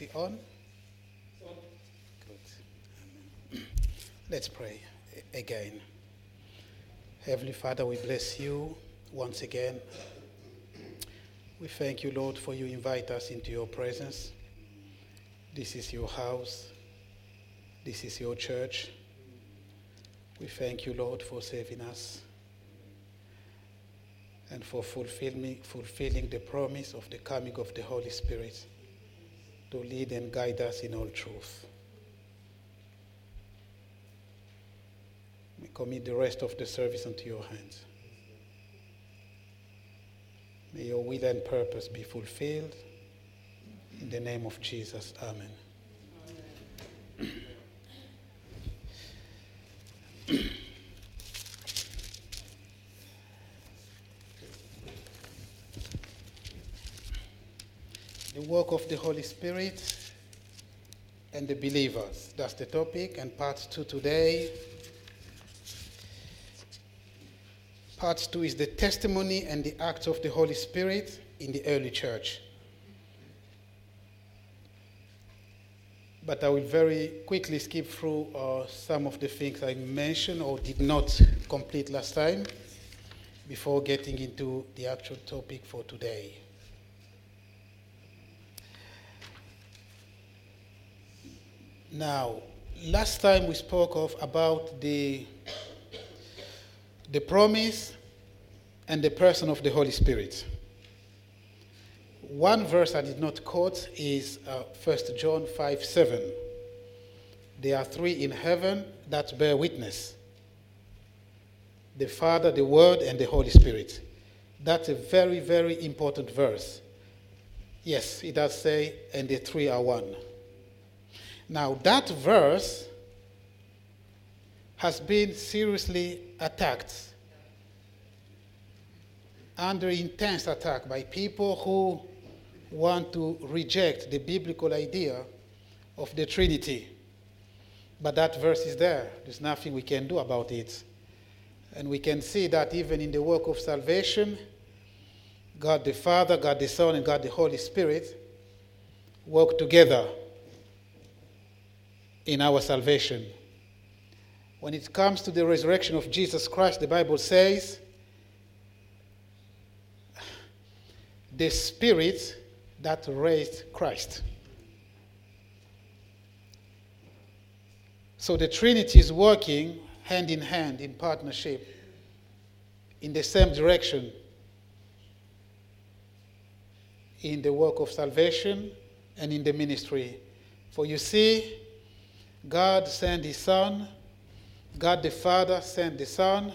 Is it on? Good. Let's pray again. Heavenly Father, we bless you once again. We thank you, Lord, for you invite us into your presence. This is your house. This is your church. We thank you, Lord, for saving us and for fulfilling, fulfilling the promise of the coming of the Holy Spirit to lead and guide us in all truth. We commit the rest of the service into your hands. May your will and purpose be fulfilled. In the name of Jesus, Amen. the work of the Holy Spirit and the believers. That's the topic, and part two today. Part two is the testimony and the acts of the Holy Spirit in the early church. But I will very quickly skip through uh, some of the things I mentioned or did not complete last time before getting into the actual topic for today. Now, last time we spoke of about the the promise and the person of the Holy Spirit. One verse I did not quote is uh, 1 John 5 7. There are three in heaven that bear witness the Father, the Word, and the Holy Spirit. That's a very, very important verse. Yes, it does say, and the three are one. Now, that verse has been seriously attacked, under intense attack by people who want to reject the biblical idea of the Trinity. But that verse is there. There's nothing we can do about it. And we can see that even in the work of salvation, God the Father, God the Son, and God the Holy Spirit work together in our salvation. When it comes to the resurrection of Jesus Christ, the Bible says, the Spirit that raised Christ. So the Trinity is working hand in hand in partnership in the same direction in the work of salvation and in the ministry. For you see, God sent His Son, God the Father sent the Son,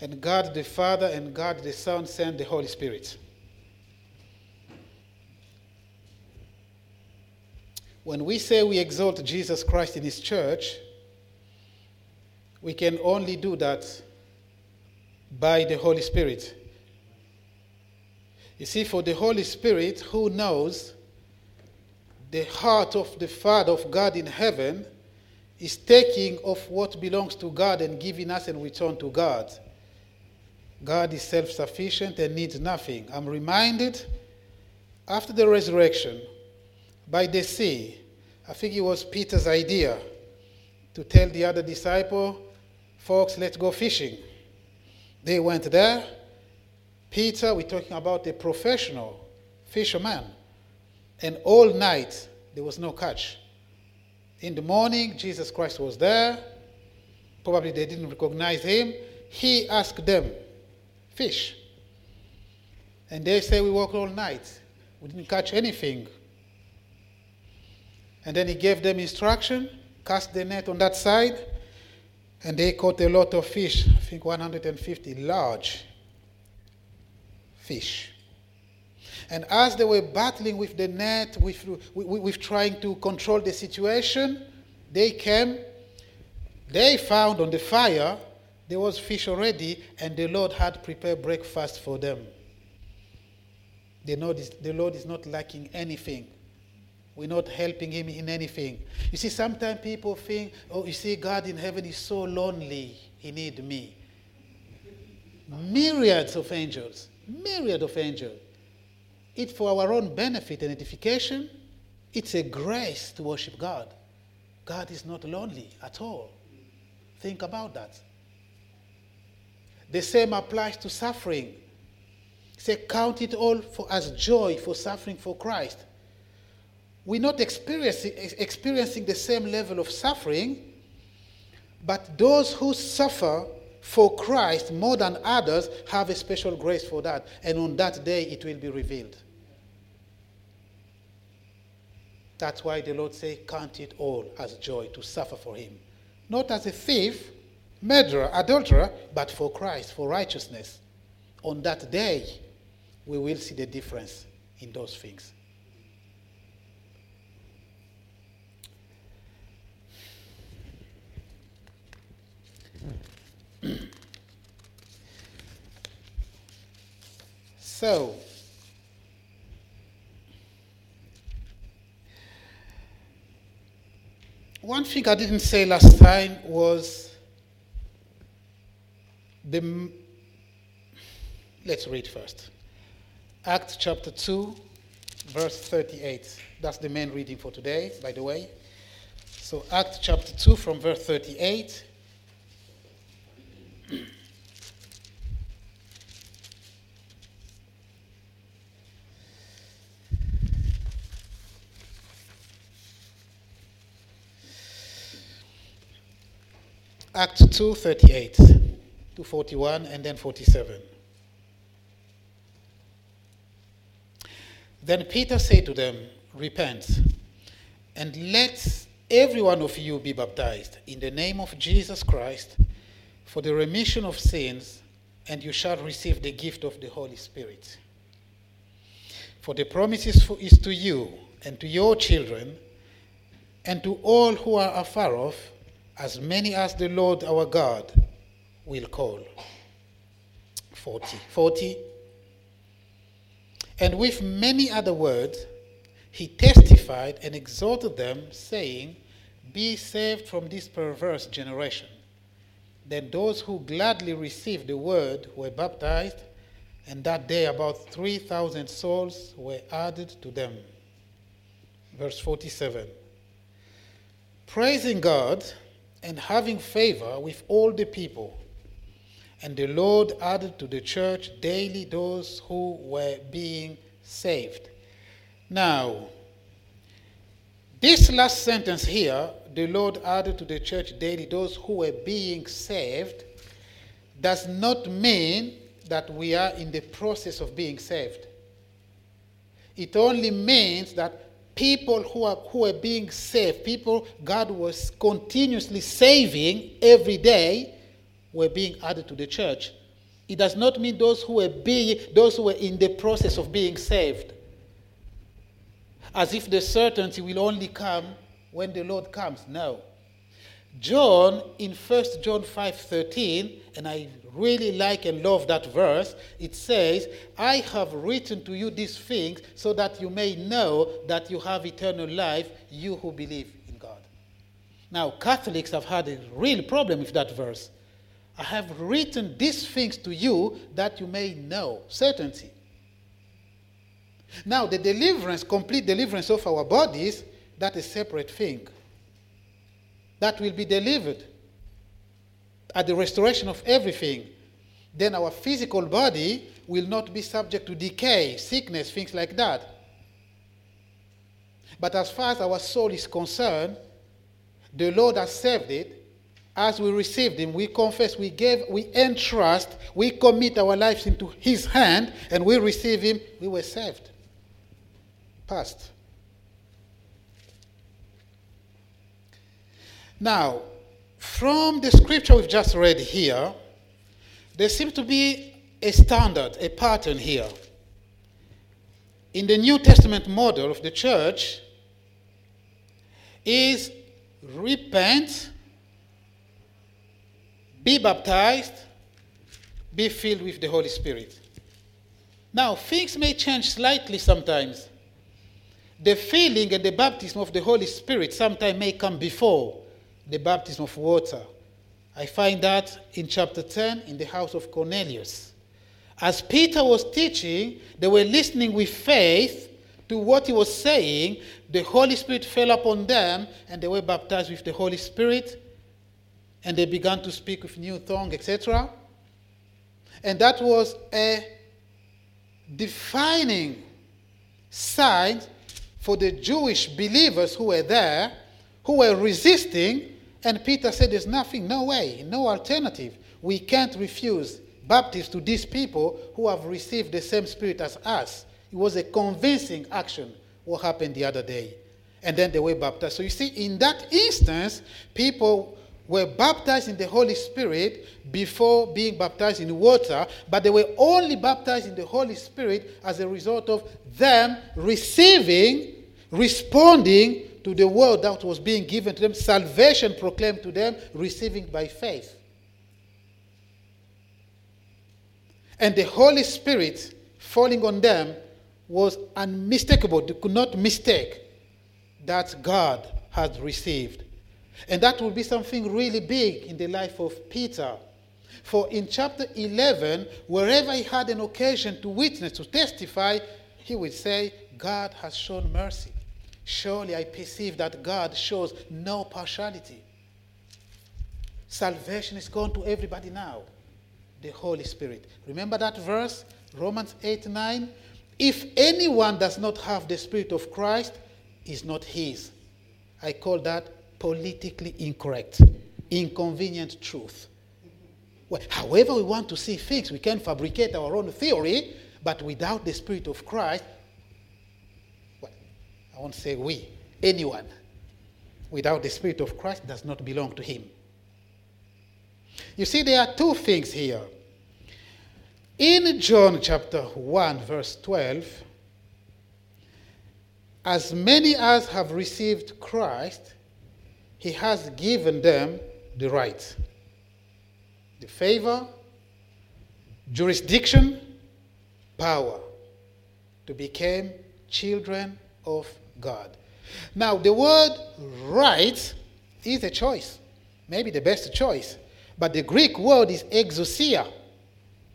and God the Father and God the Son sent the Holy Spirit. When we say we exalt Jesus Christ in His church, we can only do that by the Holy Spirit. You see, for the Holy Spirit, who knows the heart of the Father of God in heaven, is taking of what belongs to God and giving us in return to God. God is self sufficient and needs nothing. I'm reminded after the resurrection by the sea, I think it was Peter's idea to tell the other disciple, folks, let's go fishing. They went there. Peter, we're talking about a professional fisherman. And all night, there was no catch. In the morning, Jesus Christ was there. Probably they didn't recognize him. He asked them, Fish. And they say, We worked all night. We didn't catch anything. And then he gave them instruction cast the net on that side. And they caught a lot of fish, I think 150 large fish. And as they were battling with the net, with, with, with, trying to control the situation, they came, they found on the fire, there was fish already, and the Lord had prepared breakfast for them. The Lord is, the Lord is not lacking anything. We're not helping him in anything. You see, sometimes people think, oh, you see, God in heaven is so lonely, he needs me. Myriads of angels, myriad of angels. It's for our own benefit and edification. It's a grace to worship God. God is not lonely at all. Think about that. The same applies to suffering. Say, count it all for, as joy for suffering for Christ. We're not experiencing, experiencing the same level of suffering, but those who suffer for Christ more than others have a special grace for that. And on that day, it will be revealed. That's why the Lord says, Count it all as joy to suffer for Him. Not as a thief, murderer, adulterer, but for Christ, for righteousness. On that day, we will see the difference in those things. so, one thing I didn't say last time was the. Let's read first. Acts chapter 2, verse 38. That's the main reading for today, by the way. So, Acts chapter 2, from verse 38. Act 2, 38 to 41, and then 47. Then Peter said to them, Repent, and let every one of you be baptized in the name of Jesus Christ for the remission of sins, and you shall receive the gift of the Holy Spirit. For the promise is to you and to your children and to all who are afar off, as many as the Lord our God will call. 40. 40. And with many other words, he testified and exhorted them, saying, Be saved from this perverse generation. Then those who gladly received the word were baptized, and that day about 3,000 souls were added to them. Verse 47 Praising God and having favor with all the people. And the Lord added to the church daily those who were being saved. Now, this last sentence here, the Lord added to the church daily those who were being saved, does not mean that we are in the process of being saved. It only means that people who are, who are being saved, people God was continuously saving every day, were being added to the church. It does not mean those who were being, those who were in the process of being saved. As if the certainty will only come when the Lord comes. No. John in 1 John 5:13 and I really like and love that verse it says I have written to you these things so that you may know that you have eternal life you who believe in God. Now Catholics have had a real problem with that verse. I have written these things to you that you may know certainty. Now the deliverance complete deliverance of our bodies that is a separate thing that will be delivered at the restoration of everything, then our physical body will not be subject to decay, sickness, things like that. But as far as our soul is concerned, the Lord has saved it. As we received Him, we confess, we gave, we entrust, we commit our lives into His hand, and we receive Him, we were saved. Past. Now, from the scripture we've just read here, there seems to be a standard, a pattern here. In the New Testament model of the church, is repent, be baptized, be filled with the Holy Spirit. Now, things may change slightly sometimes. The filling and the baptism of the Holy Spirit sometimes may come before the baptism of water. I find that in chapter 10 in the house of Cornelius. As Peter was teaching, they were listening with faith to what he was saying, the Holy Spirit fell upon them and they were baptized with the Holy Spirit and they began to speak with new tongue, etc. And that was a defining sign for the Jewish believers who were there, who were resisting. And Peter said, There's nothing, no way, no alternative. We can't refuse baptism to these people who have received the same spirit as us. It was a convincing action, what happened the other day. And then they were baptized. So you see, in that instance, people were baptized in the Holy Spirit before being baptized in water, but they were only baptized in the Holy Spirit as a result of them receiving, responding to the word that was being given to them, salvation proclaimed to them, receiving by faith. And the Holy Spirit falling on them was unmistakable. They could not mistake that God had received. And that would be something really big in the life of Peter. For in chapter 11, wherever he had an occasion to witness, to testify, he would say, God has shown mercy. Surely I perceive that God shows no partiality. Salvation is gone to everybody now. The Holy Spirit. Remember that verse, Romans 8 9? If anyone does not have the Spirit of Christ, is not his. I call that politically incorrect, inconvenient truth. Well, however, we want to see things, we can fabricate our own theory, but without the Spirit of Christ, I won't say we, anyone without the Spirit of Christ does not belong to him. You see, there are two things here. In John chapter 1, verse 12, as many as have received Christ, he has given them the right, the favor, jurisdiction, power to become children of God. Now, the word right is a choice, maybe the best choice, but the Greek word is exousia.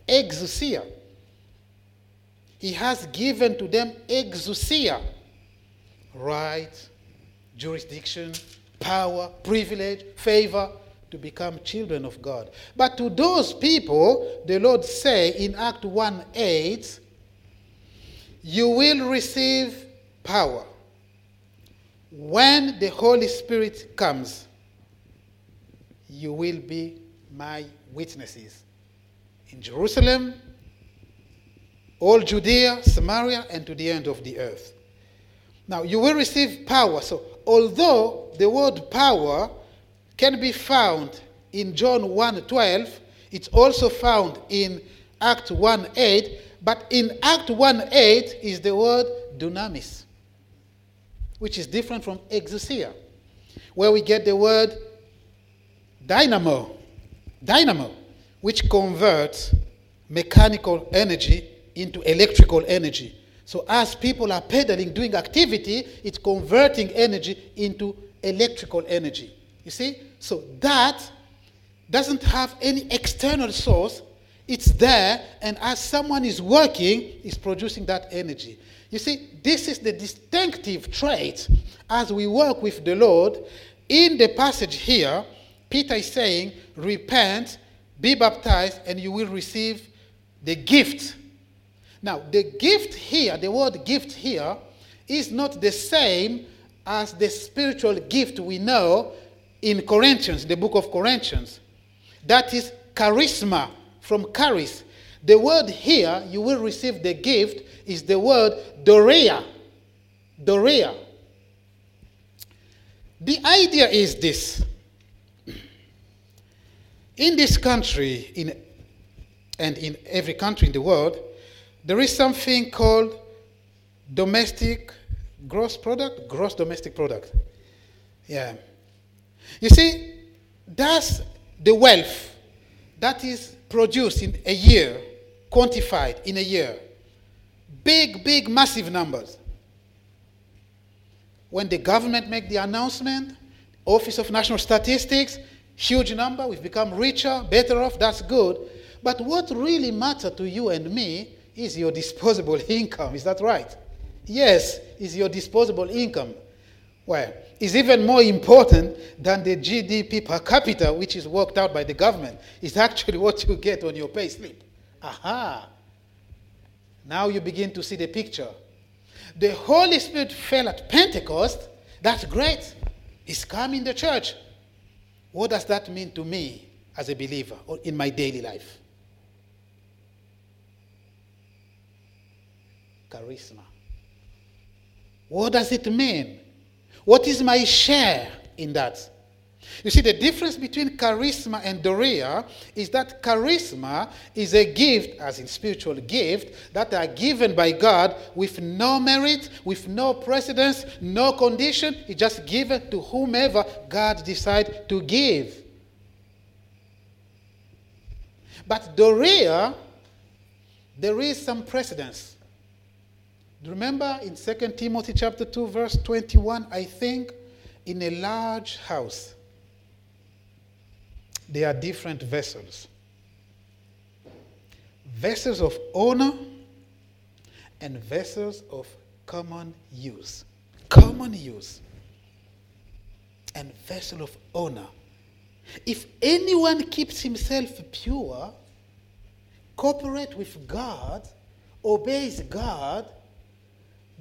Exousia. He has given to them exousia, right, jurisdiction, power, privilege, favor to become children of God. But to those people, the Lord say in Act 1 8, you will receive power when the Holy Spirit comes. You will be my witnesses in Jerusalem, all Judea, Samaria, and to the end of the earth. Now, you will receive power. So, although the word power can be found in John 1:12, it's also found in Act 1:8, but in Act 1:8 is the word dunamis, which is different from exousia, where we get the word dynamo, dynamo, which converts mechanical energy into electrical energy. So as people are pedaling, doing activity, it's converting energy into electrical energy. You see? So that doesn't have any external source. It's there, and as someone is working, is producing that energy. You see, this is the distinctive trait as we work with the Lord. In the passage here, Peter is saying, Repent, be baptized, and you will receive the gift now, the gift here, the word gift here, is not the same as the spiritual gift we know in Corinthians, the book of Corinthians. That is charisma from charis. The word here, you will receive the gift, is the word dorea. Dorea. The idea is this. In this country, in, and in every country in the world, there is something called domestic gross product, gross domestic product. Yeah. You see, that's the wealth that is produced in a year, quantified in a year. Big, big, massive numbers. When the government make the announcement, Office of National Statistics, huge number, we've become richer, better off, that's good. But what really matters to you and me is your disposable income. Is that right? Yes, is your disposable income. Well, it's even more important than the GDP per capita, which is worked out by the government. It's actually what you get on your pay slip. Aha! Now you begin to see the picture. The Holy Spirit fell at Pentecost. That's great. It's come in the church. What does that mean to me as a believer or in my daily life? Charisma. What does it mean? What is my share in that? You see, the difference between charisma and dorea is that charisma is a gift, as in spiritual gift, that are given by God with no merit, with no precedence, no condition. It's just given to whomever God decides to give. But dorea, there is some precedence. Remember in 2 Timothy chapter 2 verse 21, I think, in a large house, there are different vessels. Vessels of honor and vessels of common use. Common use and vessel of honor. If anyone keeps himself pure, cooperate with God, obeys God,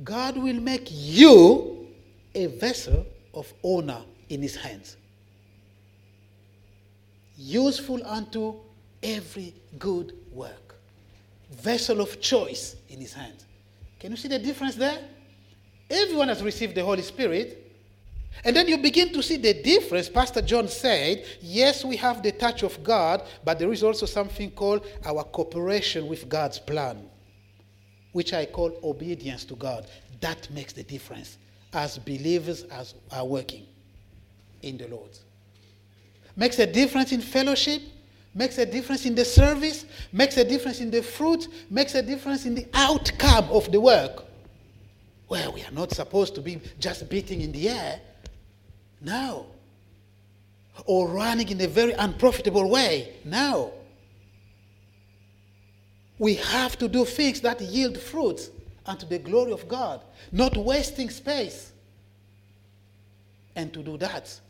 God will make you a vessel of honor in his hands. Useful unto every good work. Vessel of choice in his hands. Can you see the difference there? Everyone has received the Holy Spirit. And then you begin to see the difference. Pastor John said, yes, we have the touch of God, but there is also something called our cooperation with God's plan which I call obedience to God. That makes the difference as believers as are working in the Lord. Makes a difference in fellowship, makes a difference in the service, makes a difference in the fruit, makes a difference in the outcome of the work. Well, we are not supposed to be just beating in the air. No. Or running in a very unprofitable way. No. We have to do things that yield fruits unto the glory of God, not wasting space. And to do that,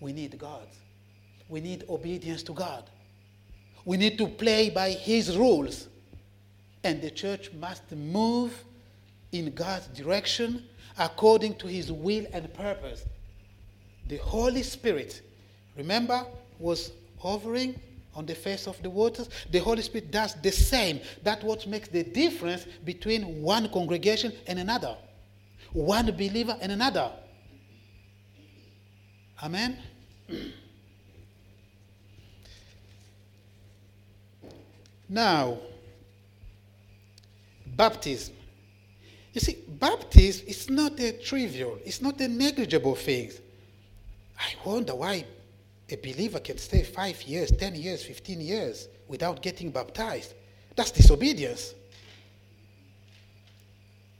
we need God. We need obedience to God. We need to play by His rules. And the church must move in God's direction according to His will and purpose. The Holy Spirit, remember, was hovering on the face of the waters. The Holy Spirit does the same. That's what makes the difference between one congregation and another, one believer and another. Amen? now, baptism. You see, baptism is not a trivial, it's not a negligible thing. I wonder why a believer can stay five years, 10 years, 15 years without getting baptized. That's disobedience.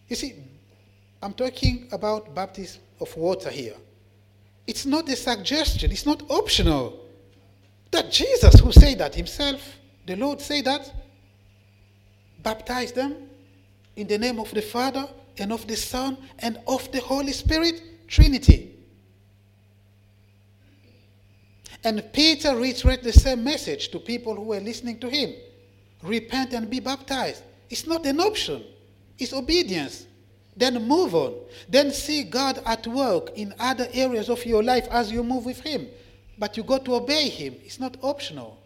You see, I'm talking about baptism of water here. It's not a suggestion, it's not optional. That Jesus, who said that himself, the Lord said that, baptize them in the name of the Father and of the Son and of the Holy Spirit, Trinity. And Peter reiterated the same message to people who were listening to him repent and be baptized. It's not an option, it's obedience. Then move on. Then see God at work in other areas of your life as you move with Him. But you got to obey Him, it's not optional.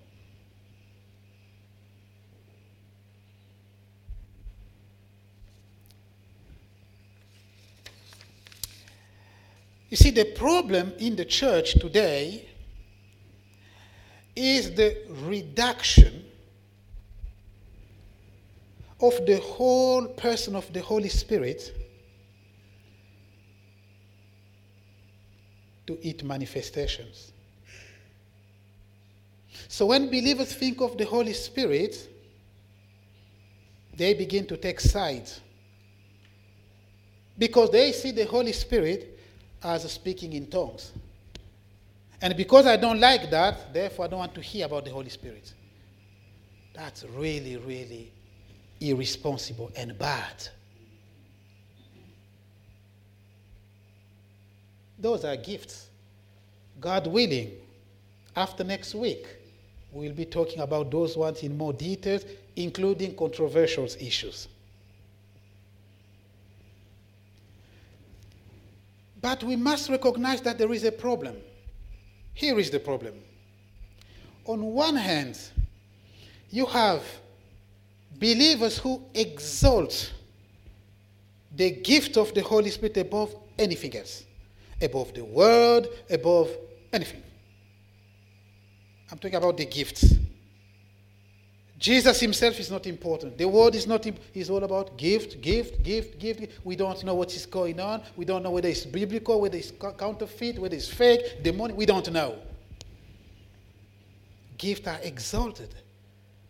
You see, the problem in the church today is the reduction of the whole person of the Holy Spirit to its manifestations. So when believers think of the Holy Spirit, they begin to take sides. Because they see the Holy Spirit as speaking in tongues. And because I don't like that, therefore I don't want to hear about the Holy Spirit. That's really, really irresponsible and bad. Those are gifts. God willing, after next week, we'll be talking about those ones in more details, including controversial issues. But we must recognize that there is a problem. Here is the problem. On one hand, you have believers who exalt the gift of the Holy Spirit above anything else, above the world, above anything. I'm talking about the gifts. Jesus himself is not important. The word is not, he's all about gift, gift, gift, gift. We don't know what is going on. We don't know whether it's biblical, whether it's counterfeit, whether it's fake, demonic. We don't know. Gifts are exalted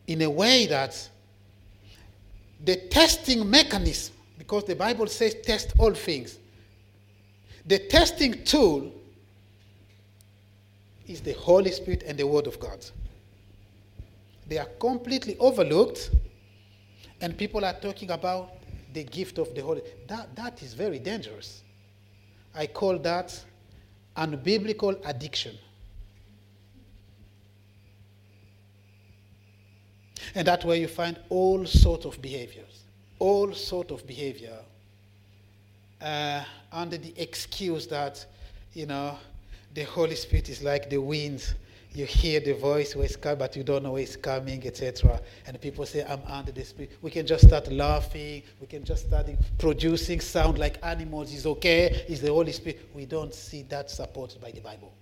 in a way that the testing mechanism, because the Bible says test all things, the testing tool is the Holy Spirit and the Word of God. They are completely overlooked, and people are talking about the gift of the Holy that That is very dangerous. I call that unbiblical addiction. And that's where you find all sorts of behaviors, all sorts of behavior uh, under the excuse that, you know, the Holy Spirit is like the wind. You hear the voice where it's coming, but you don't know where it's coming, etc. And people say, I'm under the Spirit. We can just start laughing. We can just start producing sound like animals. Is okay. Is the Holy Spirit. We don't see that supported by the Bible.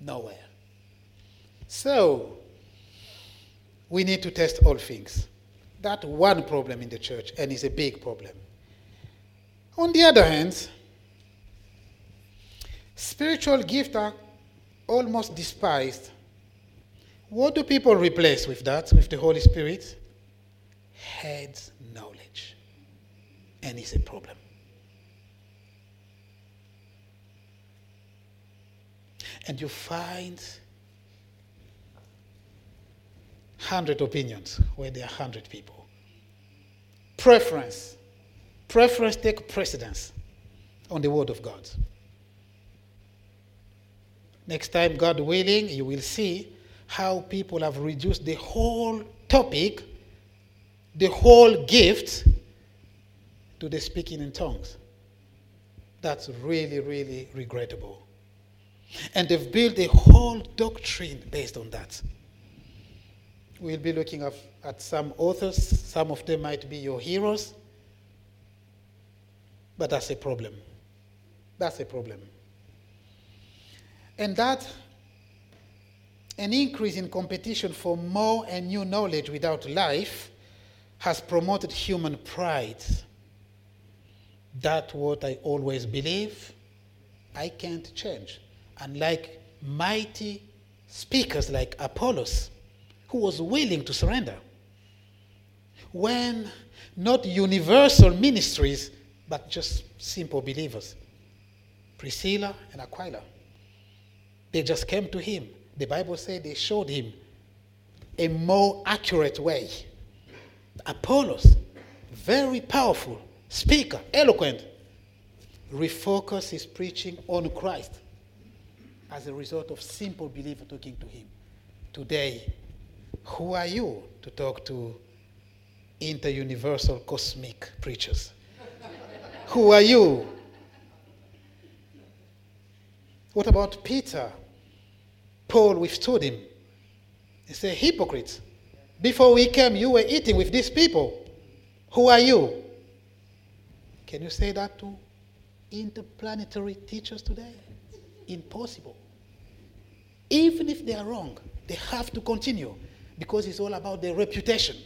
Nowhere. So, we need to test all things. That one problem in the church, and it's a big problem. On the other hand, spiritual gifts are almost despised. What do people replace with that, with the Holy Spirit? Heads knowledge. And it's a problem. And you find 100 opinions where there are 100 people. Preference. Preference take precedence on the Word of God. Next time, God willing, you will see how people have reduced the whole topic, the whole gift, to the speaking in tongues. That's really, really regrettable. And they've built a whole doctrine based on that. We'll be looking at, at some authors. Some of them might be your heroes. But that's a problem. That's a problem. And that, an increase in competition for more and new knowledge without life, has promoted human pride. That's what I always believe. I can't change. Unlike mighty speakers like Apollos, who was willing to surrender. When not universal ministries, but just simple believers. Priscilla and Aquila. They just came to him. The Bible said they showed him a more accurate way. Apollos, very powerful speaker, eloquent, refocused his preaching on Christ as a result of simple believer talking to him. Today, who are you to talk to inter-universal cosmic preachers? Who are you? What about Peter? Paul withstood him. He said, Hypocrite. Before we came, you were eating with these people. Who are you? Can you say that to interplanetary teachers today? Impossible. Even if they are wrong, they have to continue because it's all about their reputation.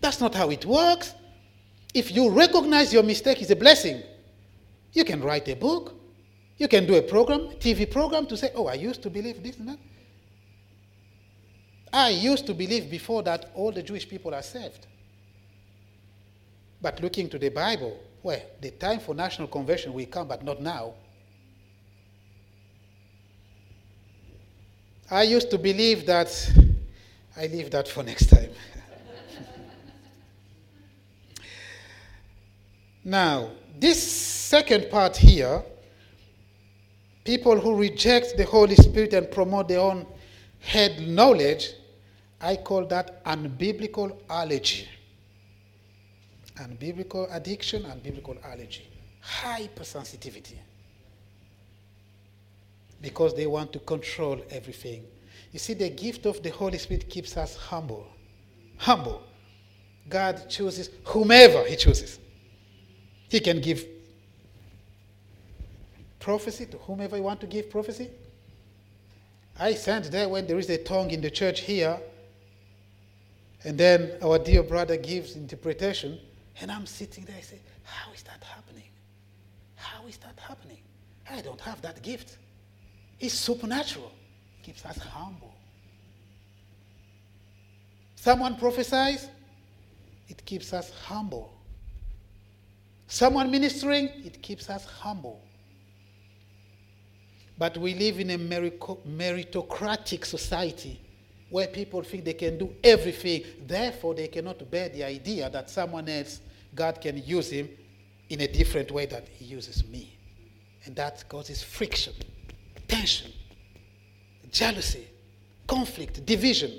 That's not how it works. If you recognize your mistake is a blessing, you can write a book, you can do a program, TV program to say, oh, I used to believe this and that. I used to believe before that all the Jewish people are saved. But looking to the Bible, well, the time for national conversion will come, but not now. I used to believe that I leave that for next time. now, this second part here people who reject the Holy Spirit and promote their own head knowledge, I call that unbiblical allergy. Unbiblical addiction, unbiblical allergy. Hypersensitivity. Because they want to control everything. You see, the gift of the Holy Spirit keeps us humble. Humble. God chooses whomever He chooses. He can give prophecy to whomever you want to give prophecy. I stand there when there is a tongue in the church here, and then our dear brother gives interpretation, and I'm sitting there. I say, How is that happening? How is that happening? I don't have that gift. It's supernatural. It keeps us humble. Someone prophesies, it keeps us humble. Someone ministering, it keeps us humble. But we live in a meritocratic society where people think they can do everything. Therefore, they cannot bear the idea that someone else, God can use him in a different way that he uses me. And that causes friction, tension, jealousy, conflict, division,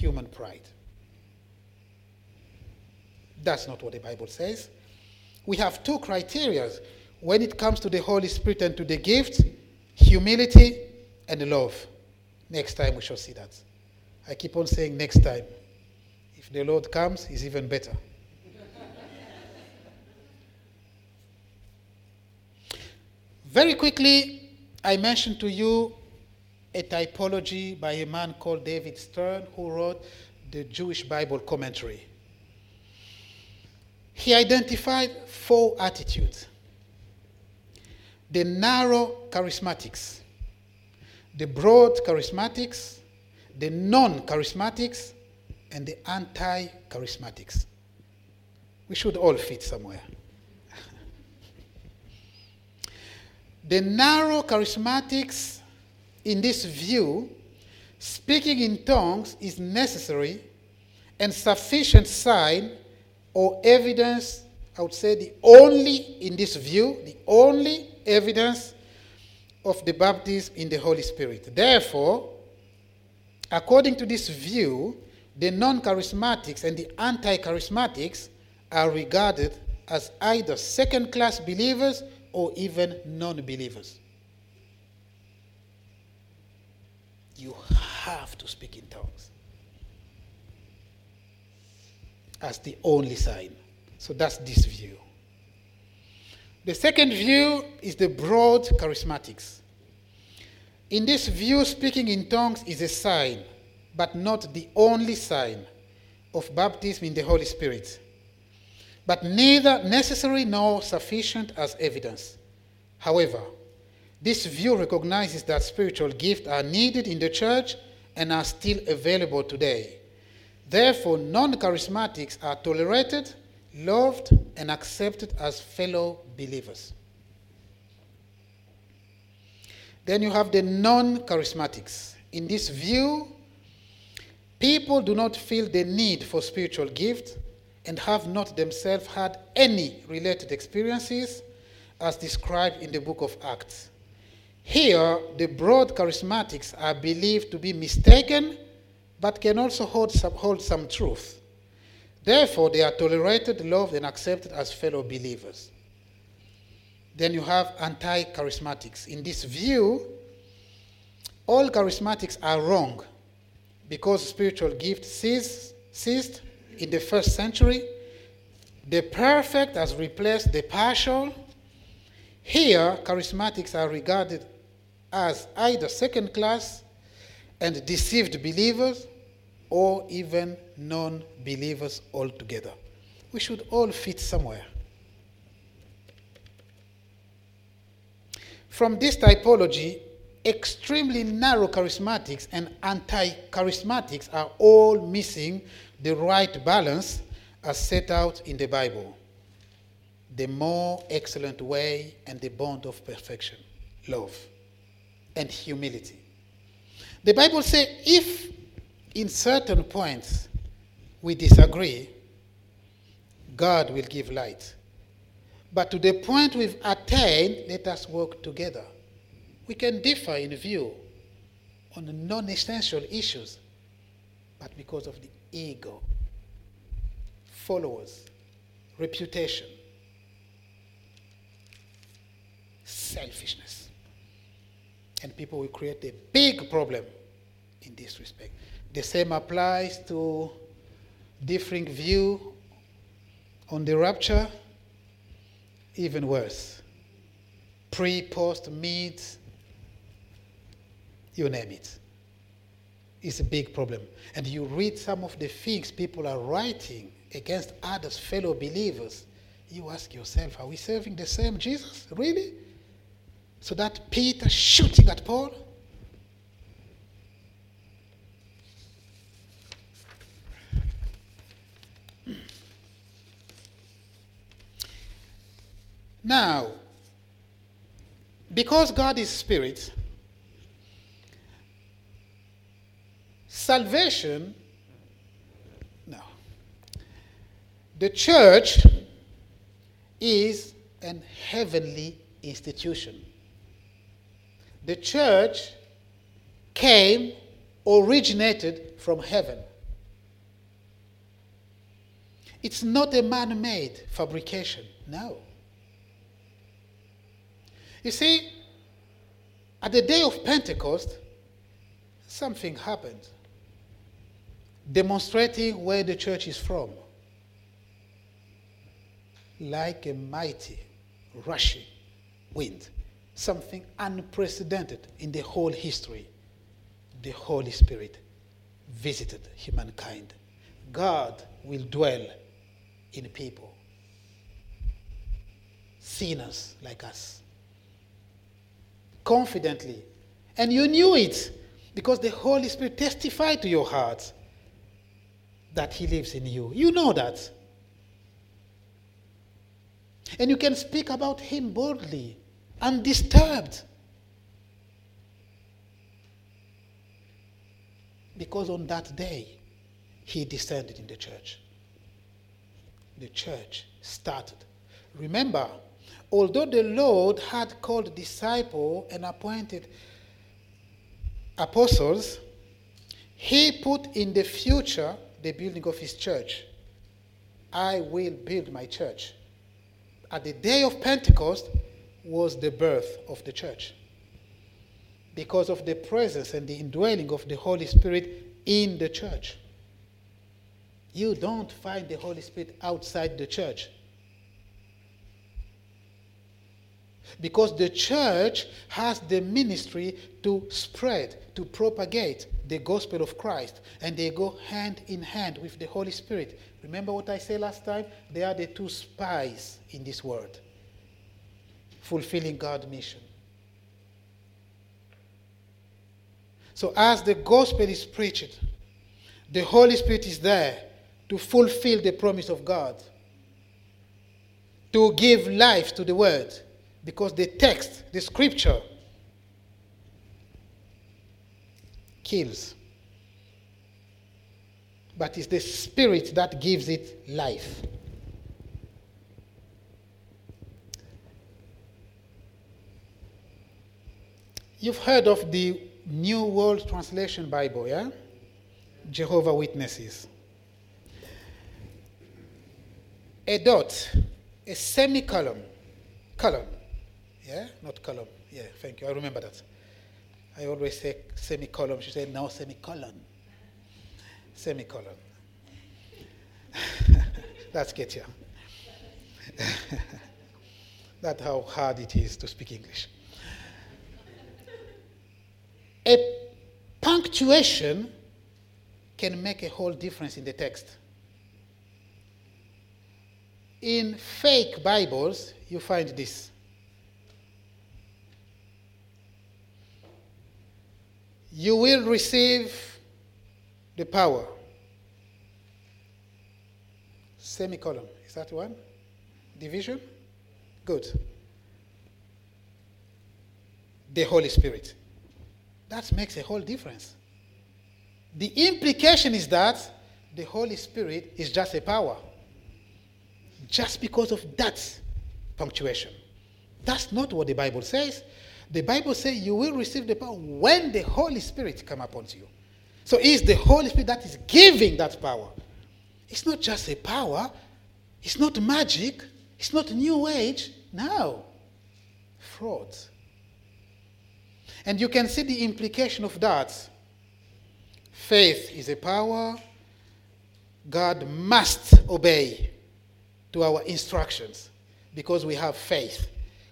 human pride. That's not what the Bible says. We have two criteria when it comes to the Holy Spirit and to the gift humility and love. Next time we shall see that. I keep on saying next time. If the Lord comes, it's even better. Very quickly, I mentioned to you a typology by a man called David Stern who wrote the Jewish Bible commentary. He identified four attitudes the narrow charismatics, the broad charismatics, the non charismatics, and the anti charismatics. We should all fit somewhere. the narrow charismatics, in this view, speaking in tongues is necessary and sufficient sign or evidence, I would say the only, in this view, the only evidence of the baptism in the Holy Spirit. Therefore, according to this view, the non charismatics and the anti charismatics are regarded as either second class believers or even non believers. You have to speak in tongues as the only sign. So that's this view. The second view is the broad charismatics. In this view, speaking in tongues is a sign, but not the only sign of baptism in the Holy Spirit, but neither necessary nor sufficient as evidence. However, this view recognizes that spiritual gifts are needed in the church and are still available today. Therefore, non charismatics are tolerated loved and accepted as fellow believers. Then you have the non charismatics. In this view, people do not feel the need for spiritual gifts and have not themselves had any related experiences as described in the book of Acts. Here, the broad charismatics are believed to be mistaken but can also hold some, hold some truth. Therefore, they are tolerated, loved, and accepted as fellow believers. Then you have anti charismatics. In this view, all charismatics are wrong because spiritual gift ceased, ceased in the first century. The perfect has replaced the partial. Here, charismatics are regarded as either second class and deceived believers or even non believers altogether. We should all fit somewhere. From this typology, extremely narrow charismatics and anti charismatics are all missing the right balance as set out in the Bible. The more excellent way and the bond of perfection, love, and humility. The Bible says if in certain points we disagree, God will give light. But to the point we've attained, let us work together We can differ in view on non essential issues, but because of the ego, followers, reputation, selfishness. And people will create a big problem in this respect. The same applies to differing view on the rapture, even worse. Pre, post, mid, you name it. It's a big problem. And you read some of the things people are writing against others, fellow believers. You ask yourself, are we serving the same Jesus? Really? So that Peter shooting at Paul? Now, because God is spirit, salvation, no. The church is an heavenly institution. The church came, originated from heaven. It's not a man made fabrication, no. You see, at the day of Pentecost, something happened, demonstrating where the church is from. Like a mighty, rushing wind, something unprecedented in the whole history. The Holy Spirit visited humankind. God will dwell in people, sinners like us confidently. And you knew it because the Holy Spirit testified to your heart that He lives in you. You know that. And you can speak about Him boldly, undisturbed. Because on that day, He descended in the church. The church started. Remember, although the Lord had called disciples and appointed apostles, he put in the future the building of his church. I will build my church. At the day of Pentecost was the birth of the church. Because of the presence and the indwelling of the Holy Spirit in the church. You don't find the Holy Spirit outside the church. Because the church has the ministry to spread, to propagate the gospel of Christ, and they go hand in hand with the Holy Spirit. Remember what I said last time? They are the two spies in this world, fulfilling God's mission. So, as the gospel is preached, the Holy Spirit is there to fulfill the promise of God, to give life to the word because the text, the scripture, kills. But it's the spirit that gives it life. You've heard of the New World Translation Bible, yeah? Jehovah Witnesses. A dot, a semicolon, colon, yeah, not column. Yeah, thank you. I remember that. I always say semicolon. She said, now semicolon. Semicolon. That's Ketia. That's how hard it is to speak English. A punctuation can make a whole difference in the text. In fake Bibles, you find this. You will receive the power. Semicolon. Is that one? Division? Good. The Holy Spirit. That makes a whole difference. The implication is that the Holy Spirit is just a power. Just because of that punctuation. That's not what the Bible says. The Bible says you will receive the power when the Holy Spirit come upon you. So it's the Holy Spirit that is giving that power. It's not just a power, it's not magic, it's not new age. No. Fraud. And you can see the implication of that. Faith is a power. God must obey to our instructions because we have faith.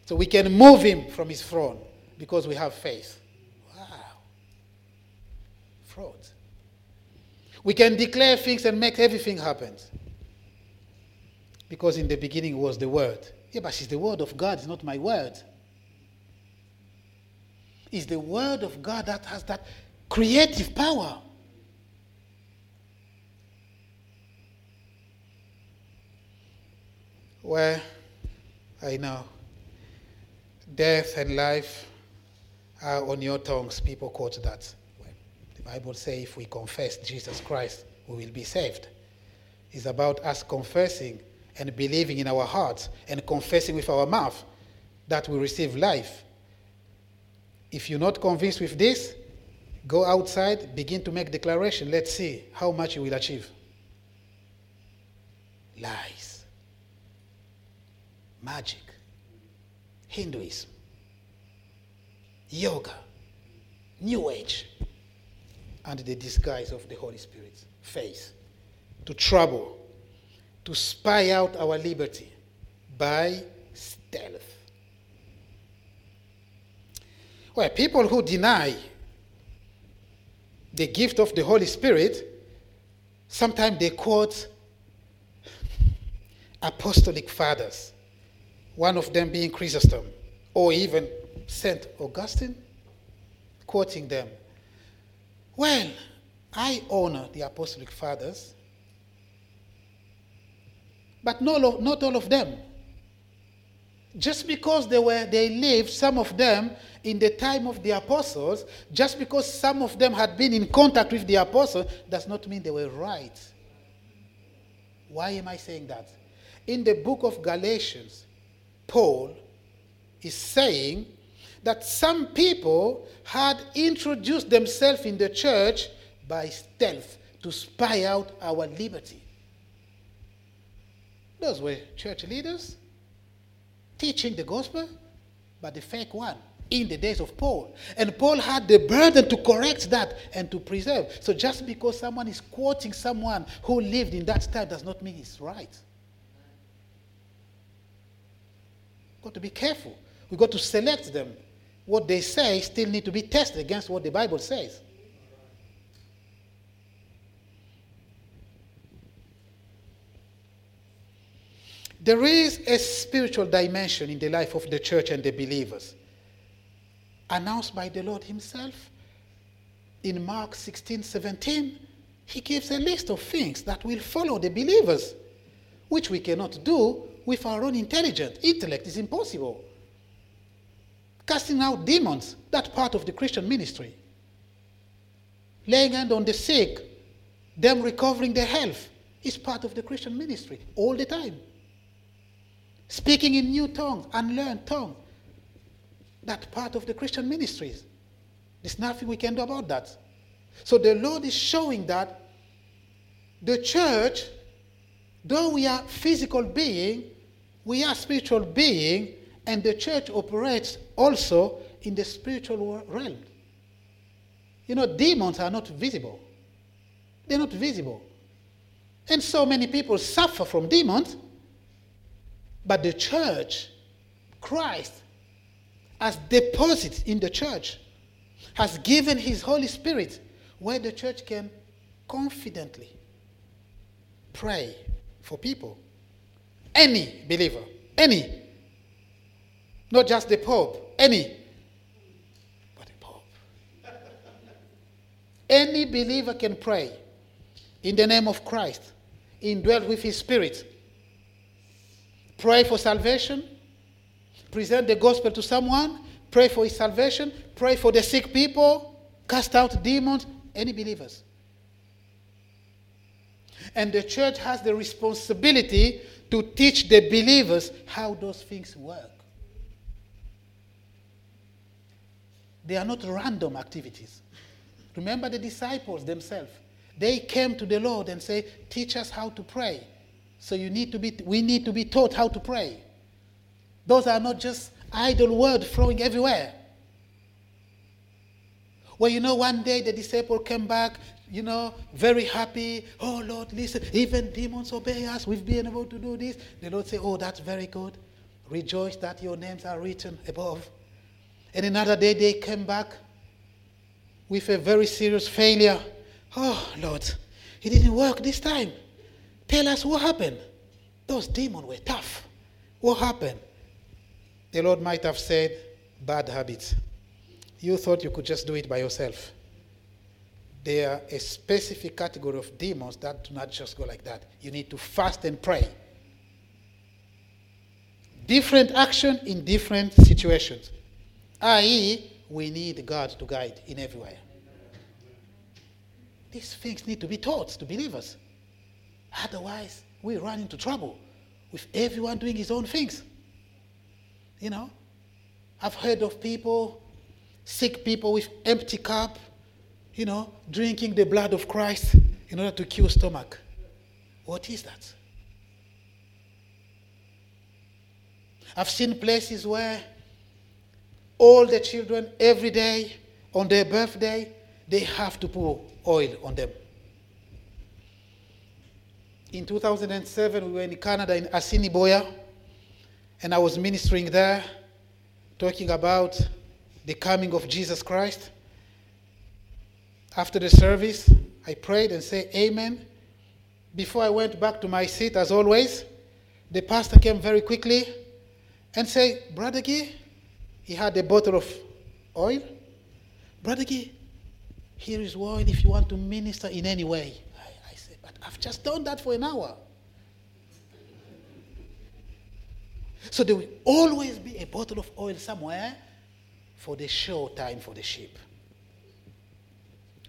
So we can move him from his throne because we have faith. Wow. Fraud. We can declare things and make everything happen. Because in the beginning was the Word. Yeah, but it's the Word of God, it's not my word. It's the Word of God that has that creative power. Well, I know. Death and life on your tongues. People quote that. The Bible says if we confess Jesus Christ, we will be saved. It's about us confessing and believing in our hearts and confessing with our mouth that we receive life. If you're not convinced with this, go outside, begin to make declaration. Let's see how much you will achieve. Lies, magic, Hinduism, yoga, New Age, under the disguise of the Holy Spirit's face, to trouble, to spy out our liberty by stealth. Well, people who deny the gift of the Holy Spirit, sometimes they quote apostolic fathers, one of them being Chrysostom, or even St. Augustine, quoting them. Well, I honor the apostolic fathers, but not, not all of them. Just because they were they lived, some of them in the time of the apostles, just because some of them had been in contact with the apostles, does not mean they were right. Why am I saying that? In the book of Galatians, Paul is saying that some people had introduced themselves in the church by stealth to spy out our liberty. Those were church leaders teaching the gospel, but the fake one in the days of Paul. And Paul had the burden to correct that and to preserve. So just because someone is quoting someone who lived in that time does not mean it's right. Got to be careful. We've got to select them. What they say still need to be tested against what the Bible says. There is a spiritual dimension in the life of the church and the believers, announced by the Lord Himself. In Mark 16 17, He gives a list of things that will follow the believers, which we cannot do with our own intelligence. Intellect is impossible. Casting out demons, that part of the Christian ministry. Laying hand on the sick, them recovering their health, is part of the Christian ministry all the time speaking in new tongues, unlearned tongue. That part of the Christian ministries. There's nothing we can do about that. So the Lord is showing that the church, though we are physical being, we are spiritual being, and the church operates also in the spiritual realm. You know, demons are not visible. They're not visible. And so many people suffer from demons but the church, Christ, has deposited in the church, has given his Holy Spirit where the church can confidently pray for people. Any believer, any. Not just the Pope, any. But the Pope. any believer can pray in the name of Christ, indwelt with his Spirit pray for salvation, present the gospel to someone, pray for his salvation, pray for the sick people, cast out demons, any believers. And the church has the responsibility to teach the believers how those things work. They are not random activities. Remember the disciples themselves. They came to the Lord and say, "Teach us how to pray." So you need to be we need to be taught how to pray. Those are not just idle words flowing everywhere. Well, you know, one day the disciple came back, you know, very happy. Oh, Lord, listen, even demons obey us. We've been able to do this. The Lord said, Oh, that's very good. Rejoice that your names are written above. And another day they came back with a very serious failure. Oh, Lord, it didn't work this time. Tell us what happened. Those demons were tough. What happened? The Lord might have said, Bad habits. You thought you could just do it by yourself. There are a specific category of demons that do not just go like that. You need to fast and pray. Different action in different situations. I.e., we need God to guide in everywhere. These things need to be taught to believers. Otherwise, we run into trouble with everyone doing his own things. You know, I've heard of people, sick people with empty cup, you know, drinking the blood of Christ in order to cure stomach. What is that? I've seen places where all the children every day on their birthday they have to pour oil on them. In 2007, we were in Canada in Assiniboia, and I was ministering there, talking about the coming of Jesus Christ. After the service, I prayed and said, Amen. Before I went back to my seat, as always, the pastor came very quickly and said, Brother Gee, he had a bottle of oil. Brother Gee, here is oil if you want to minister in any way. I, I said, But I've just done that for an hour. So there will always be a bottle of oil somewhere for the show time for the sheep.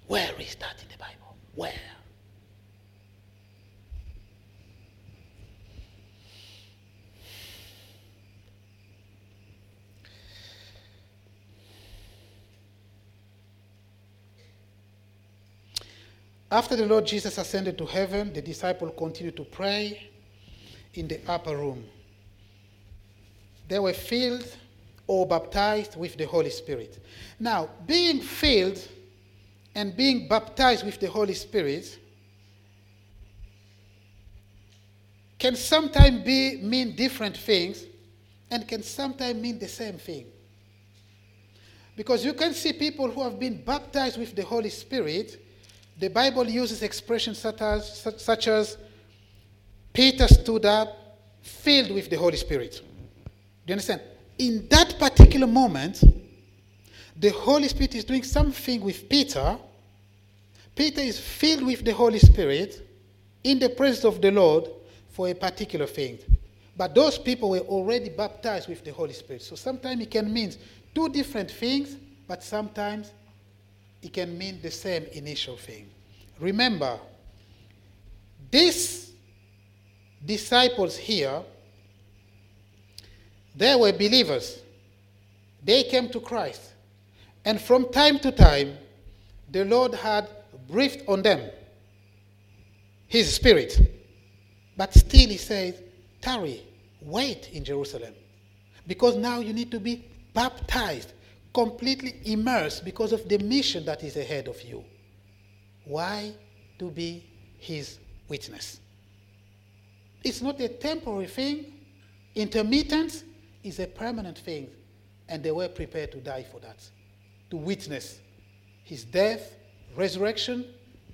Where is that in the Bible? Where? After the Lord Jesus ascended to heaven, the disciples continued to pray in the upper room. They were filled or baptized with the Holy Spirit. Now, being filled and being baptized with the Holy Spirit can sometimes be mean different things and can sometimes mean the same thing. Because you can see people who have been baptized with the Holy Spirit the Bible uses expressions such as, such as Peter stood up filled with the Holy Spirit. Do you understand? In that particular moment, the Holy Spirit is doing something with Peter. Peter is filled with the Holy Spirit in the presence of the Lord for a particular thing. But those people were already baptized with the Holy Spirit. So sometimes it can mean two different things, but sometimes it can mean the same initial thing. Remember, these disciples here, they were believers. They came to Christ. And from time to time, the Lord had breathed on them his spirit. But still, he says, tarry, wait in Jerusalem. Because now you need to be baptized completely immersed because of the mission that is ahead of you. Why? To be his witness. It's not a temporary thing. Intermittence is a permanent thing. And they were prepared to die for that. To witness his death, resurrection,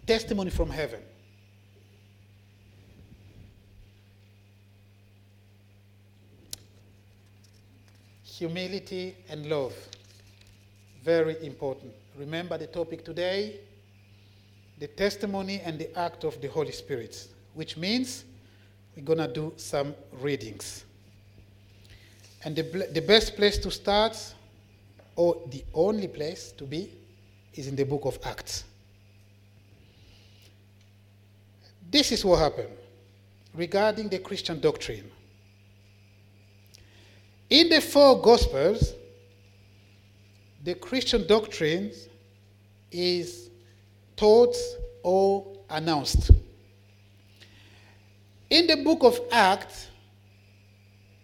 testimony from heaven. Humility and love. Very important. Remember the topic today the testimony and the act of the Holy Spirit, which means we're going to do some readings. And the, the best place to start, or the only place to be, is in the book of Acts. This is what happened regarding the Christian doctrine. In the four Gospels, the Christian doctrine is taught or announced. In the book of Acts,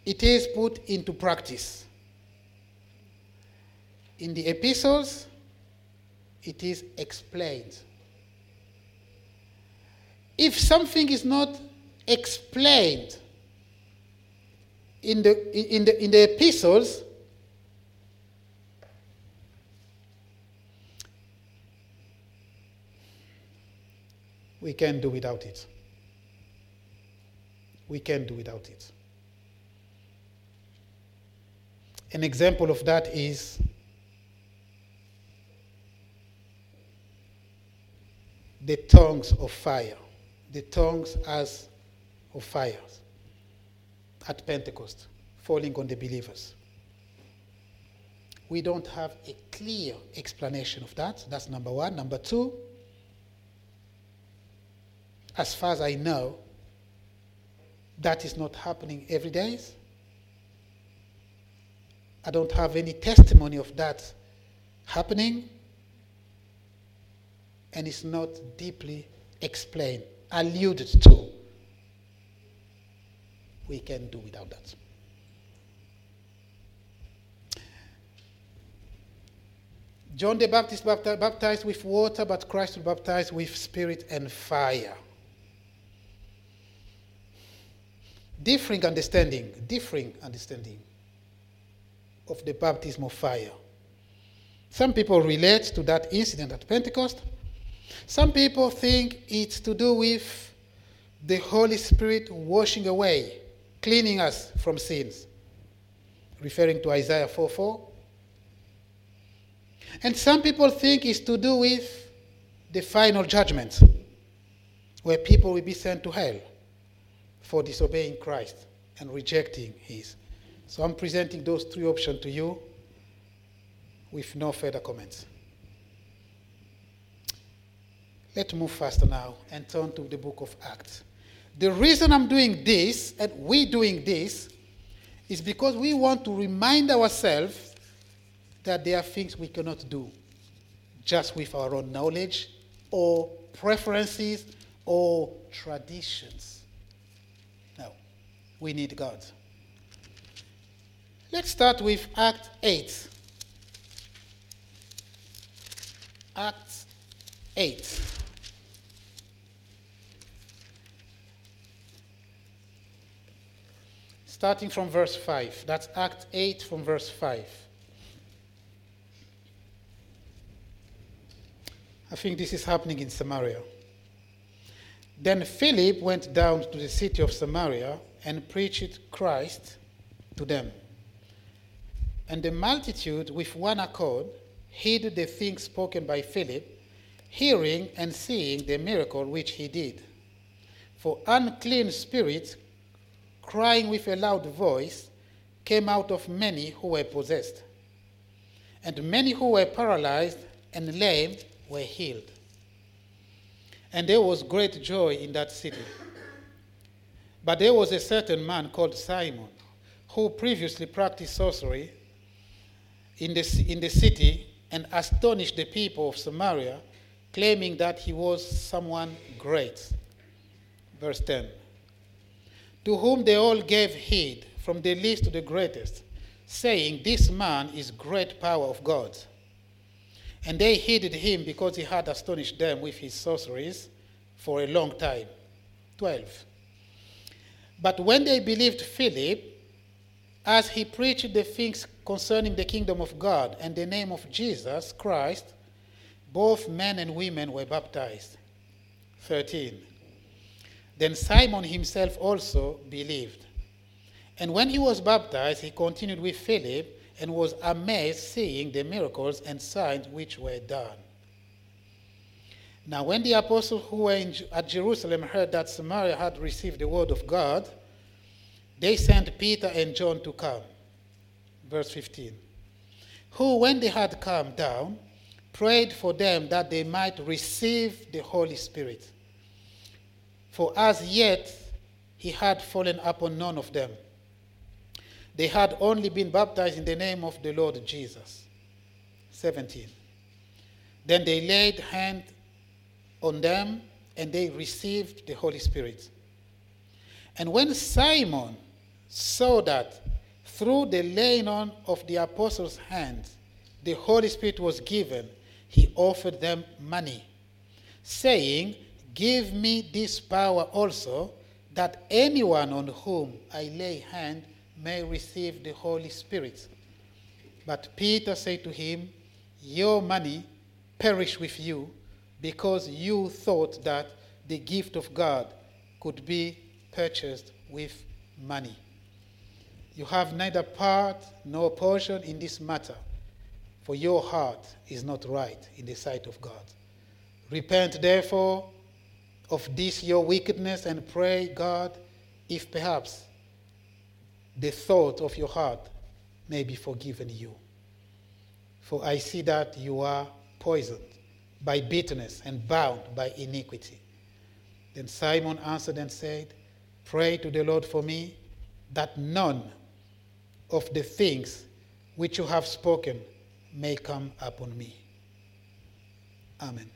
it is put into practice. In the epistles, it is explained. If something is not explained in the, in the, in the epistles, we can do without it. We can do without it. An example of that is the tongues of fire, the tongues as of fire at Pentecost, falling on the believers. We don't have a clear explanation of that. That's number one. Number two, as far as I know, that is not happening every day. I don't have any testimony of that happening, and it's not deeply explained, alluded to. We can do without that. John the Baptist baptized with water, but Christ will baptize with spirit and fire. Differing understanding, differing understanding of the baptism of fire. Some people relate to that incident at Pentecost. Some people think it's to do with the Holy Spirit washing away, cleaning us from sins, referring to Isaiah 4 4. And some people think it's to do with the final judgment, where people will be sent to hell for disobeying Christ and rejecting His. So I'm presenting those three options to you with no further comments. Let's move faster now and turn to the book of Acts. The reason I'm doing this and we doing this is because we want to remind ourselves that there are things we cannot do just with our own knowledge or preferences or traditions. We need God. Let's start with Act 8. Act 8. Starting from verse 5. That's Act 8 from verse 5. I think this is happening in Samaria. Then Philip went down to the city of Samaria and preached Christ to them. And the multitude, with one accord, heard the things spoken by Philip, hearing and seeing the miracle which he did. For unclean spirits, crying with a loud voice, came out of many who were possessed. And many who were paralyzed and lame were healed. And there was great joy in that city. But there was a certain man called Simon, who previously practiced sorcery in the, in the city and astonished the people of Samaria, claiming that he was someone great. Verse 10 To whom they all gave heed, from the least to the greatest, saying, This man is great power of God. And they heeded him because he had astonished them with his sorceries for a long time. 12. But when they believed Philip, as he preached the things concerning the kingdom of God and the name of Jesus Christ, both men and women were baptized. 13. Then Simon himself also believed. And when he was baptized, he continued with Philip and was amazed seeing the miracles and signs which were done. Now, when the apostles who were in, at Jerusalem heard that Samaria had received the word of God, they sent Peter and John to come. Verse 15. Who, when they had come down, prayed for them that they might receive the Holy Spirit. For as yet he had fallen upon none of them. They had only been baptized in the name of the Lord Jesus. 17. Then they laid hand on them and they received the Holy Spirit. And when Simon saw that through the laying on of the apostles' hands the Holy Spirit was given, he offered them money, saying, Give me this power also, that anyone on whom I lay hand may receive the Holy Spirit. But Peter said to him, Your money perish with you, because you thought that the gift of God could be purchased with money. You have neither part nor portion in this matter, for your heart is not right in the sight of God. Repent, therefore, of this your wickedness and pray God if perhaps the thought of your heart may be forgiven you. For I see that you are poisoned by bitterness and bound by iniquity. Then Simon answered and said, Pray to the Lord for me, that none of the things which you have spoken may come upon me. Amen.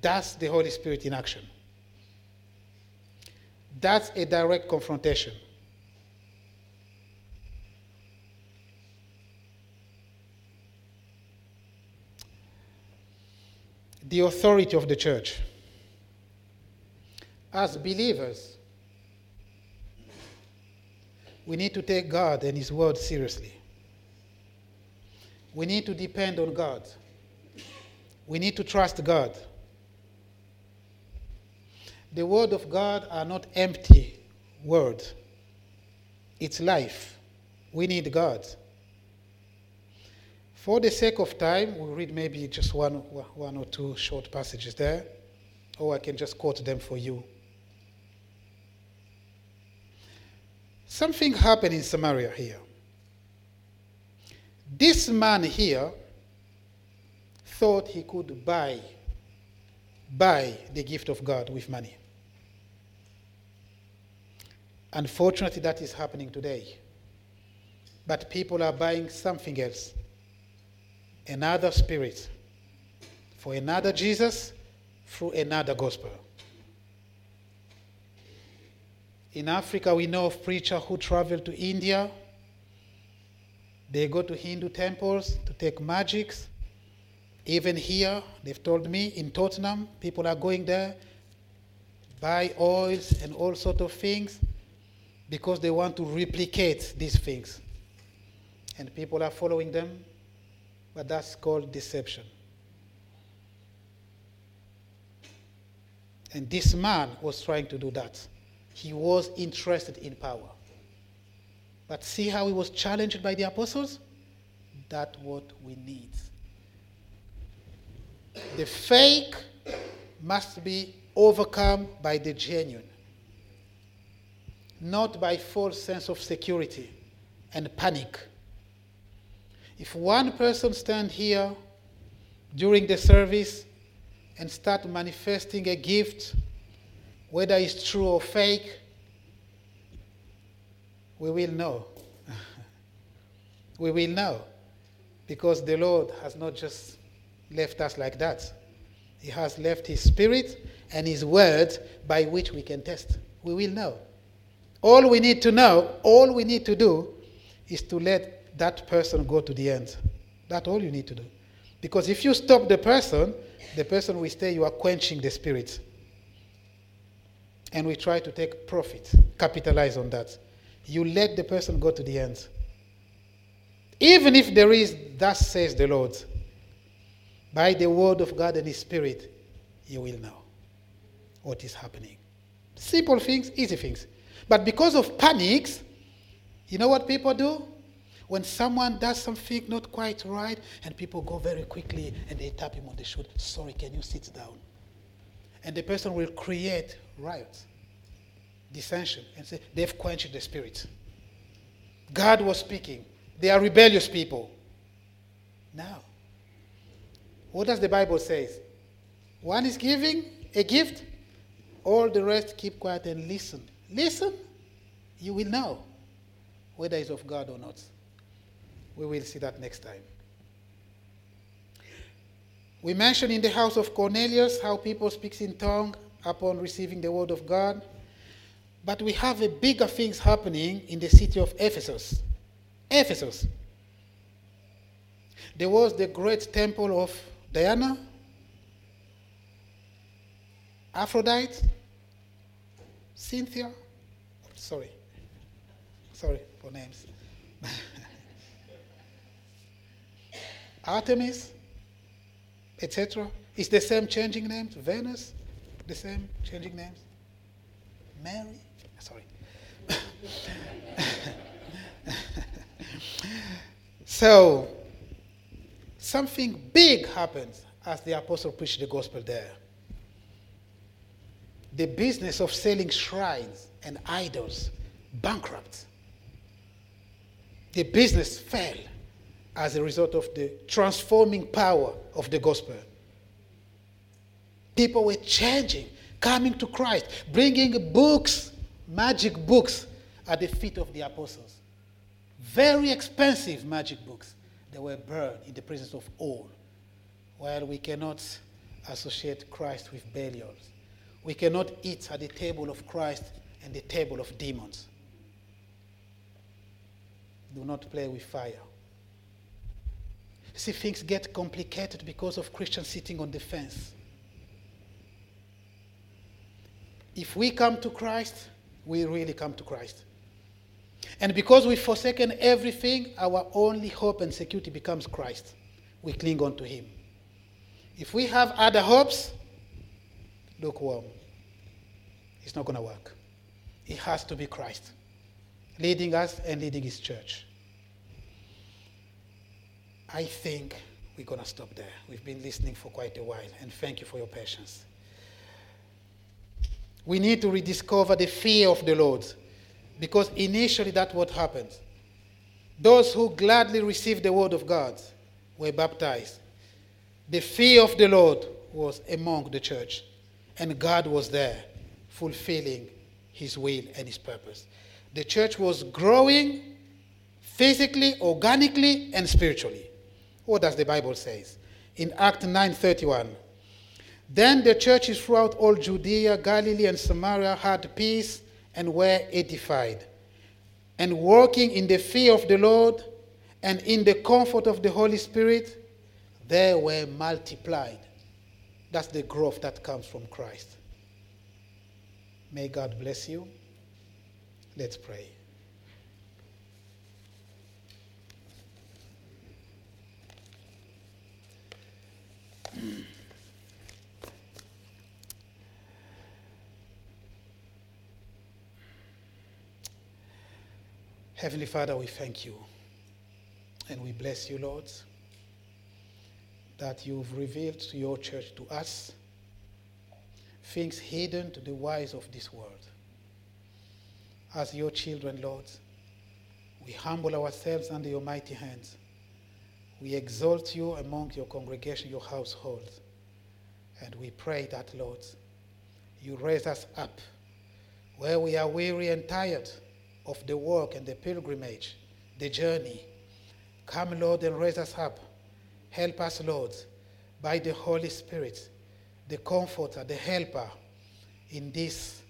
That's the Holy Spirit in action. That's a direct confrontation. The authority of the church. As believers, we need to take God and His Word seriously. We need to depend on God. We need to trust God. The Word of God are not empty words, it's life. We need God. For the sake of time, we'll read maybe just one, one or two short passages there, or I can just quote them for you. Something happened in Samaria here. This man here thought he could buy buy the gift of God with money. Unfortunately, that is happening today. But people are buying something else another spirit for another Jesus through another gospel. In Africa, we know of preachers who travel to India. They go to Hindu temples to take magics. Even here, they've told me in Tottenham, people are going there, buy oils and all sort of things because they want to replicate these things. And people are following them, but that's called deception. And this man was trying to do that. He was interested in power. But see how he was challenged by the apostles? That's what we need. The fake must be overcome by the genuine, not by false sense of security and panic. If one person stand here during the service and start manifesting a gift whether it's true or fake, we will know. we will know. Because the Lord has not just left us like that, He has left His Spirit and His Word by which we can test. We will know. All we need to know, all we need to do, is to let that person go to the end. That's all you need to do. Because if you stop the person, the person will say you are quenching the spirit and we try to take profit, capitalize on that. You let the person go to the end. Even if there is, thus says the Lord, by the word of God and His Spirit, you will know what is happening. Simple things, easy things. But because of panics, you know what people do? When someone does something not quite right, and people go very quickly and they tap him on the shoulder, sorry, can you sit down? And the person will create riots, dissension, and say, they've quenched the spirit. God was speaking. They are rebellious people. Now, what does the Bible say? One is giving a gift, all the rest keep quiet and listen. Listen, you will know whether it's of God or not. We will see that next time. We mentioned in the house of Cornelius how people speak in tongue upon receiving the word of God. But we have a bigger things happening in the city of Ephesus. Ephesus. There was the great temple of Diana, Aphrodite, Cynthia. Sorry. Sorry for names. Artemis, etc. It's the same changing names. Venus, the same changing names. Mary, sorry. so, something big happens as the apostle preached the gospel there. The business of selling shrines and idols bankrupt. The business fell as a result of the transforming power of the gospel. People were changing, coming to Christ, bringing books, magic books, at the feet of the apostles. Very expensive magic books. They were burned in the presence of all. While we cannot associate Christ with Belials, we cannot eat at the table of Christ and the table of demons. Do not play with fire. See, things get complicated because of Christians sitting on the fence. If we come to Christ, we really come to Christ. And because we've forsaken everything, our only hope and security becomes Christ. We cling on to Him. If we have other hopes, lukewarm. It's not going to work. It has to be Christ leading us and leading His church. I think we're going to stop there. We've been listening for quite a while, and thank you for your patience. We need to rediscover the fear of the Lord because initially that's what happened. Those who gladly received the word of God were baptized. The fear of the Lord was among the church, and God was there fulfilling his will and his purpose. The church was growing physically, organically, and spiritually. What does the Bible say? In Act 9:31. Then the churches throughout all Judea, Galilee, and Samaria had peace and were edified. And working in the fear of the Lord and in the comfort of the Holy Spirit, they were multiplied. That's the growth that comes from Christ. May God bless you. Let's pray. Heavenly Father, we thank you and we bless you, Lord, that you've revealed to your church, to us, things hidden to the wise of this world. As your children, Lord, we humble ourselves under your mighty hands. We exalt you among your congregation, your household. And we pray that, Lord, you raise us up where we are weary and tired of the work and the pilgrimage, the journey. Come, Lord, and raise us up. Help us, Lord, by the Holy Spirit, the comforter, the helper in this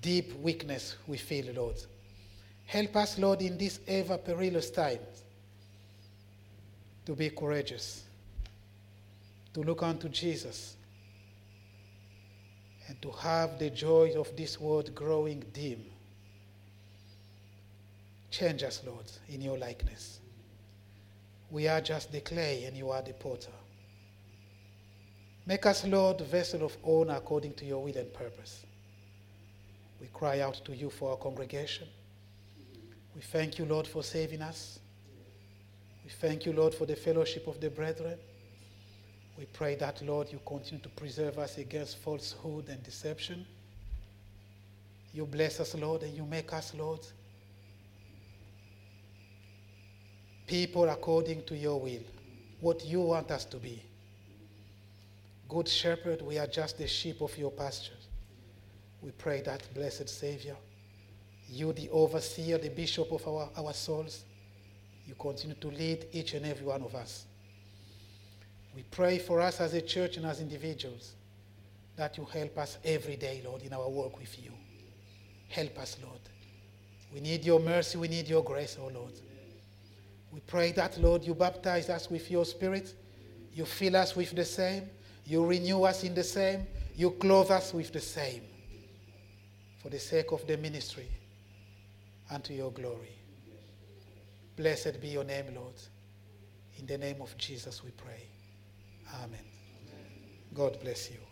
deep weakness we feel, Lord. Help us, Lord, in these ever perilous times to be courageous, to look unto Jesus, and to have the joy of this world growing dim. Change us, Lord, in your likeness. We are just the clay and you are the potter. Make us, Lord, vessel of honor according to your will and purpose. We cry out to you for our congregation. We thank you, Lord, for saving us. We thank you, Lord, for the fellowship of the brethren. We pray that, Lord, you continue to preserve us against falsehood and deception. You bless us, Lord, and you make us, Lord, people according to your will, what you want us to be. Good shepherd, we are just the sheep of your pastures. We pray that, blessed Savior, you, the overseer, the bishop of our, our souls, you continue to lead each and every one of us. We pray for us as a church and as individuals that you help us every day, Lord, in our work with you. Help us, Lord. We need your mercy. We need your grace, oh Lord. We pray that, Lord, you baptize us with your spirit. You fill us with the same. You renew us in the same. You clothe us with the same. For the sake of the ministry and to your glory. Blessed be your name, Lord. In the name of Jesus we pray. Amen. God bless you.